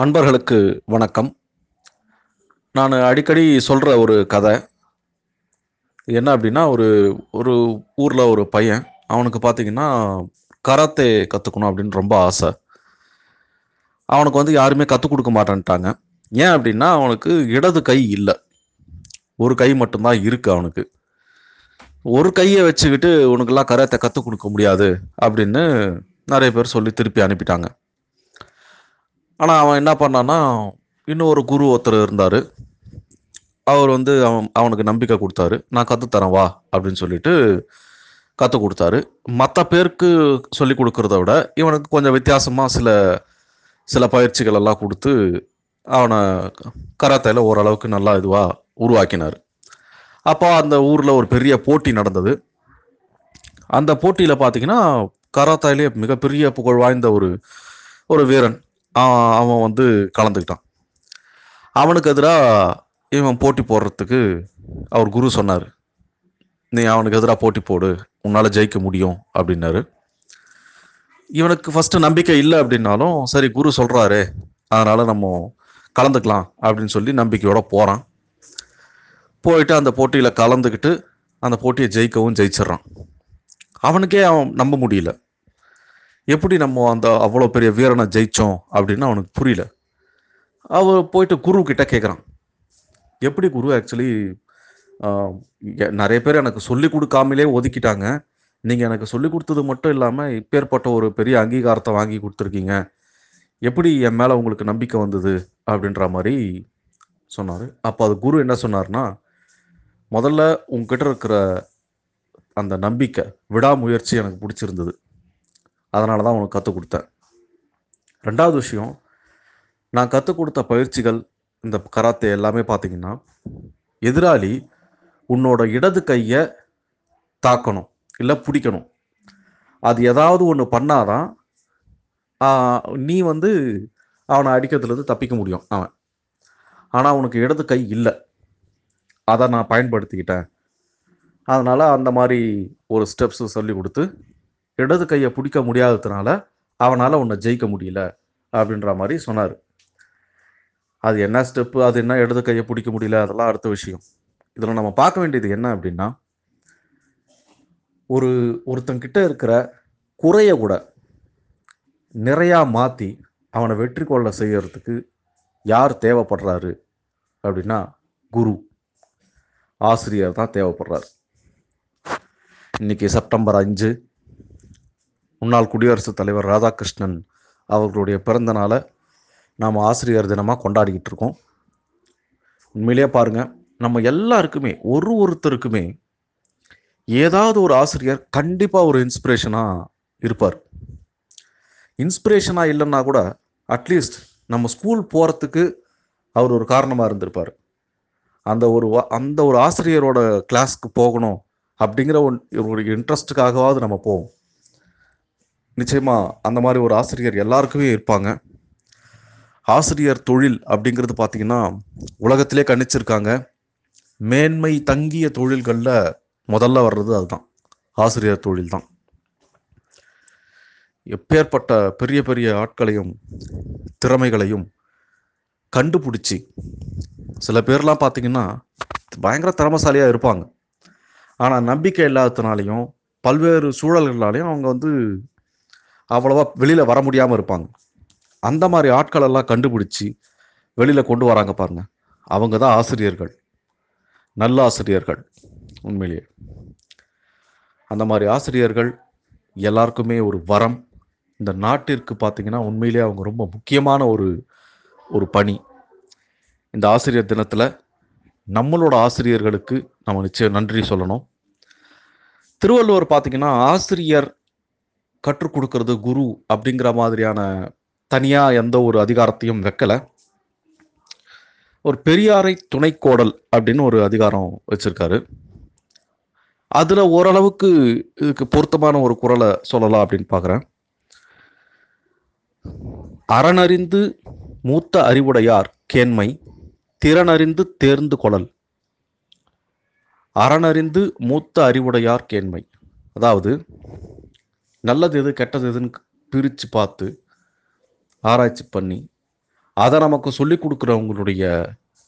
அன்பர்களுக்கு வணக்கம். நான் அடிக்கடி சொல்கிற ஒரு கதை என்ன அப்படின்னா ஒரு ஒரு ஊரில் ஒரு பையன் அவனுக்கு பார்த்தீங்கன்னா கராத்தே கற்றுக்கணும் அப்படின்னு ரொம்ப ஆசை. அவனுக்கு வந்து யாருமே கற்றுக் கொடுக்க மாட்டேன்ட்டாங்க. ஏன் அப்படின்னா அவனுக்கு இடது கை இல்லை. ஒரு கை மட்டும்தான் இருக்குது அவனுக்கு. ஒரு கையை வச்சுக்கிட்டு உனக்கெல்லாம் கராத்தே கற்றுக் கொடுக்க முடியாது அப்படின்னு நிறைய பேர் சொல்லி திருப்பி அனுப்பிட்டாங்க. ஆனால் அவன் என்ன பண்ணான்னா இன்னும் ஒரு குரு ஒருத்தர் இருந்தார். அவர் வந்து அவன் அவனுக்கு நம்பிக்கை கொடுத்தாரு. நான் கற்றுத்தரேன் வா அப்படின்னு சொல்லிட்டு கற்றுக் கொடுத்தாரு. மற்ற பேருக்கு சொல்லி கொடுக்கறத விட இவனுக்கு கொஞ்சம் வித்தியாசமாக சில சில பயிற்சிகள் எல்லாம் கொடுத்து அவனை கராத்தையில் ஓரளவுக்கு நல்லா இதுவாக உருவாக்கினார். அப்போ அந்த ஊரில் ஒரு பெரிய போட்டி நடந்தது. அந்த போட்டியில் பார்த்தீங்கன்னா கராத்தாயிலே மிகப்பெரிய புகழ் வாய்ந்த ஒரு ஒரு வீரன். அவன் வந்து கலந்துக்கிட்டான். அவனுக்கு எதிராக இவன் போட்டி போடுறதுக்கு அவர் குரு சொன்னார். நீ அவனுக்கு எதிராக போட்டி போடு உன்னால் ஜெயிக்க முடியும் அப்படின்னாரு. இவனுக்கு ஃபஸ்ட்டு நம்பிக்கை இல்லை அப்படின்னாலும் சரி குரு சொல்கிறாரு அதனால் நம்ம கலந்துக்கலாம் அப்படின்னு சொல்லி நம்பிக்கையோட போகிறான் போயிட்டு அந்த போட்டியில் கலந்துக்கிட்டு அந்த போட்டியை ஜெயிக்கவும் ஜெயிச்சிடுறான். அவனுக்கே அவன் நம்ப முடியல. எப்படி நம்ம அந்த அவ்வளோ பெரிய வீரனை ஜெயித்தோம் அப்படின்னு அவனுக்கு புரியல. அவர் போயிட்டு குரு கிட்ட கேட்குறான் எப்படி குரு? ஆக்சுவலி நிறைய பேர் எனக்கு சொல்லி கொடுக்காமலே ஒதுக்கிட்டாங்க. நீங்கள் எனக்கு சொல்லி கொடுத்தது மட்டும் இல்லாமல் இப்பேற்பட்ட ஒரு பெரிய அங்கீகாரத்தை வாங்கி கொடுத்துருக்கீங்க. எப்படி என் மேலே உங்களுக்கு நம்பிக்கை வந்தது அப்படின்ற மாதிரி சொன்னார். அப்போ அது குரு என்ன சொன்னார்னா முதல்ல உங்ககிட்ட இருக்கிற அந்த நம்பிக்கை விடாமுயற்சி எனக்கு பிடிச்சிருந்தது. அதனால தான் உனக்கு கற்றுக் கொடுத்தேன். ரெண்டாவது விஷயம் நான் கற்றுக் கொடுத்த பயிற்சிகள் இந்த கராத்தே எல்லாமே பார்த்தீங்கன்னா எதிராளி உன்னோட இடது கையை தாக்கணும் இல்லை பிடிக்கணும். அது ஏதாவது ஒன்று பண்ணாதான் நீ வந்து அவனை அடிக்கிறதுலேருந்து தப்பிக்க முடியும் அவன். ஆனால் உனக்கு இடது கை இல்லை. அதை நான் பயன்படுத்திக்கிட்டேன். அதனால் அந்த மாதிரி ஒரு ஸ்டெப்ஸு சொல்லி கொடுத்து இடது கையை பிடிக்க முடியாததுனால அவனால் உன்னை ஜெயிக்க முடியல அப்படின்ற மாதிரி சொன்னார். அது என்ன ஸ்டெப்பு அது என்ன இடது கையை பிடிக்க முடியல அதெல்லாம் அடுத்த விஷயம். இதில் நம்ம பார்க்க வேண்டியது என்ன அப்படின்னா ஒரு ஒருத்தங்கிட்ட இருக்கிற குறைய கூட நிறையா மாற்றி அவனை வெற்றி கொள்ள செய்யறதுக்கு யார் தேவைப்படுறாரு அப்படின்னா குரு. ஆசிரியர் தான் தேவைப்படுறாரு. இன்னைக்கு செப்டம்பர் அஞ்சு முன்னாள் குடியரசுத் தலைவர் ராதாகிருஷ்ணன் அவர்களுடைய பிறந்த நாளை நாம் ஆசிரியர் தினமாக கொண்டாடிக்கிட்டு இருக்கோம். உண்மையிலேயே பாருங்க நம்ம எல்லாருக்குமே ஒரு ஒருத்தருக்குமே ஏதாவது ஒரு ஆசிரியர் கண்டிப்பாக ஒரு இன்ஸ்பிரேஷனாக இருப்பார். இன்ஸ்பிரேஷனாக இல்லைன்னா கூட அட்லீஸ்ட் நம்ம ஸ்கூல் போகிறதுக்கு அவர் ஒரு காரணமாக இருந்திருப்பார். அந்த ஒரு அந்த ஒரு ஆசிரியரோட கிளாஸ்க்கு போகணும் அப்படிங்கிற ஒரு இன்ட்ரெஸ்ட்டுக்காகவாவது நம்ம போவோம். நிச்சயமாக அந்த மாதிரி ஒரு ஆசிரியர் எல்லாருக்குமே இருப்பாங்க. ஆசிரியர் தொழில் அப்படிங்கிறது பார்த்தீங்கன்னா உலகத்திலே கணிச்சிருக்காங்க. மேன்மை தங்கிய தொழில்களில் முதல்ல வர்றது அதுதான். ஆசிரியர் தொழில் தான். எப்பேற்பட்ட பெரிய பெரிய ஆட்களையும் திறமைகளையும் கண்டுபிடிச்சி சில பேர்லாம் பார்த்தீங்கன்னா பயங்கர திறமசாலியாக இருப்பாங்க. ஆனால் நம்பிக்கை இல்லாததுனாலையும் பல்வேறு சூழல்களாலையும் அவங்க வந்து அவ்வளவா வெளியில் வர முடியாமல் இருப்பாங்க. அந்த மாதிரி ஆட்கள் எல்லாம் கண்டுபிடிச்சி வெளியில் கொண்டு வராங்க பாருங்க. அவங்க தான் ஆசிரியர்கள். நல்ல ஆசிரியர்கள் உண்மையிலேயே. அந்த மாதிரி ஆசிரியர்கள் எல்லாருக்குமே ஒரு வரம். இந்த நாட்டிற்கு பார்த்திங்கன்னா உண்மையிலேயே அவங்க ரொம்ப முக்கியமான ஒரு ஒரு பணி. இந்த ஆசிரியர் தினத்தில் நம்மளோட ஆசிரியர்களுக்கு நம்ம நிச்சயம் நன்றி சொல்லணும். திருவள்ளுவர் பார்த்திங்கன்னா ஆசிரியர் கற்றுக் கொடுக்கறது குரு அப்படிங்கிற மாதிரியான தனியாக எந்த ஒரு அதிகாரத்தையும் வைக்கலை. ஒரு பெரியாரை துணைக்கோடல் அப்படின்னு ஒரு அதிகாரம் வச்சிருக்காரு. அதில் ஓரளவுக்கு இதுக்கு பொருத்தமான ஒரு குரலை சொல்லலாம் அப்படின்னு பார்க்குறேன். அறனறிந்து மூத்த அறிவுடையார் கேண்மை திறனறிந்து தேர்ந்து கொள்ளல் அறனறிந்து மூத்த அறிவுடையார் கேண்மை. அதாவது நல்லது எது கெட்டது எதுன்னு பிரித்து பார்த்து ஆராய்ச்சி பண்ணி அதை நமக்கு சொல்லி கொடுக்குறவங்களுடைய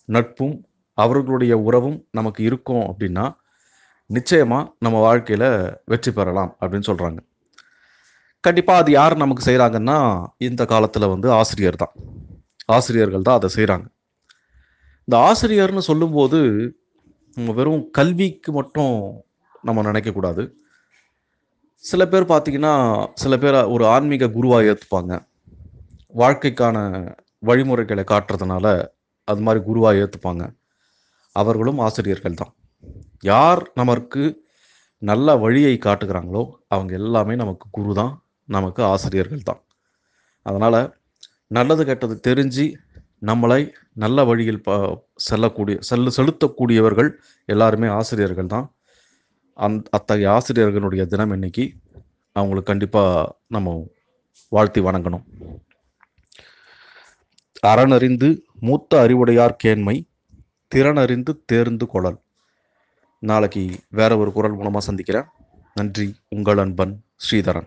நட்பும் அவர்களுடைய உறவும் நமக்கு இருக்கும் அப்படின்னா நிச்சயமாக நம்ம வாழ்க்கையில் வெற்றி பெறலாம் அப்படின்னு சொல்கிறாங்க கண்டிப்பாக அது யார் நமக்கு செய்கிறாங்கன்னா இந்த காலத்தில் வந்து ஆசிரியர் தான். ஆசிரியர்கள் தான் அதை செய்கிறாங்க இந்த ஆசிரியர்னு சொல்லும்போது நம்ம வெறும் கல்விக்கு மட்டும் நம்ம நினைக்கக்கூடாது சில பேர் பார்த்தீங்கன்னா சில பேர் ஒரு ஆன்மீக குருவாக ஏற்றுப்பாங்க வாழ்க்கைக்கான வழிமுறைகளை காட்டுறதுனால அது மாதிரி குருவாக ஏற்றுப்பாங்க அவர்களும் ஆசிரியர்கள் தான். யார் நமக்கு நல்ல வழியை காட்டுகிறாங்களோ அவங்க எல்லாமே நமக்கு குரு தான் நமக்கு ஆசிரியர்கள் தான். அதனால் நல்லது கெட்டது தெரிஞ்சு நம்மளை நல்ல வழியில் ப செல்லக்கூடிய செல்லு செலுத்தக்கூடியவர்கள் எல்லாருமே ஆசிரியர்கள் தான். அந் அத்தகைய ஆசிரியர்களுடைய தினம் இன்னைக்கு அவங்களுக்கு கண்டிப்பாக நம்ம வாழ்த்தி வணங்கணும். அறனறிந்து மூத்த அறிவுடையார் கேண்மை திறனறிந்து தேர்ந்து கொள்ளல் நாளைக்கு வேற ஒரு குரல் மூலமாக சந்திக்கிறேன். நன்றி. உங்கள் அன்பன் ஸ்ரீதரன்.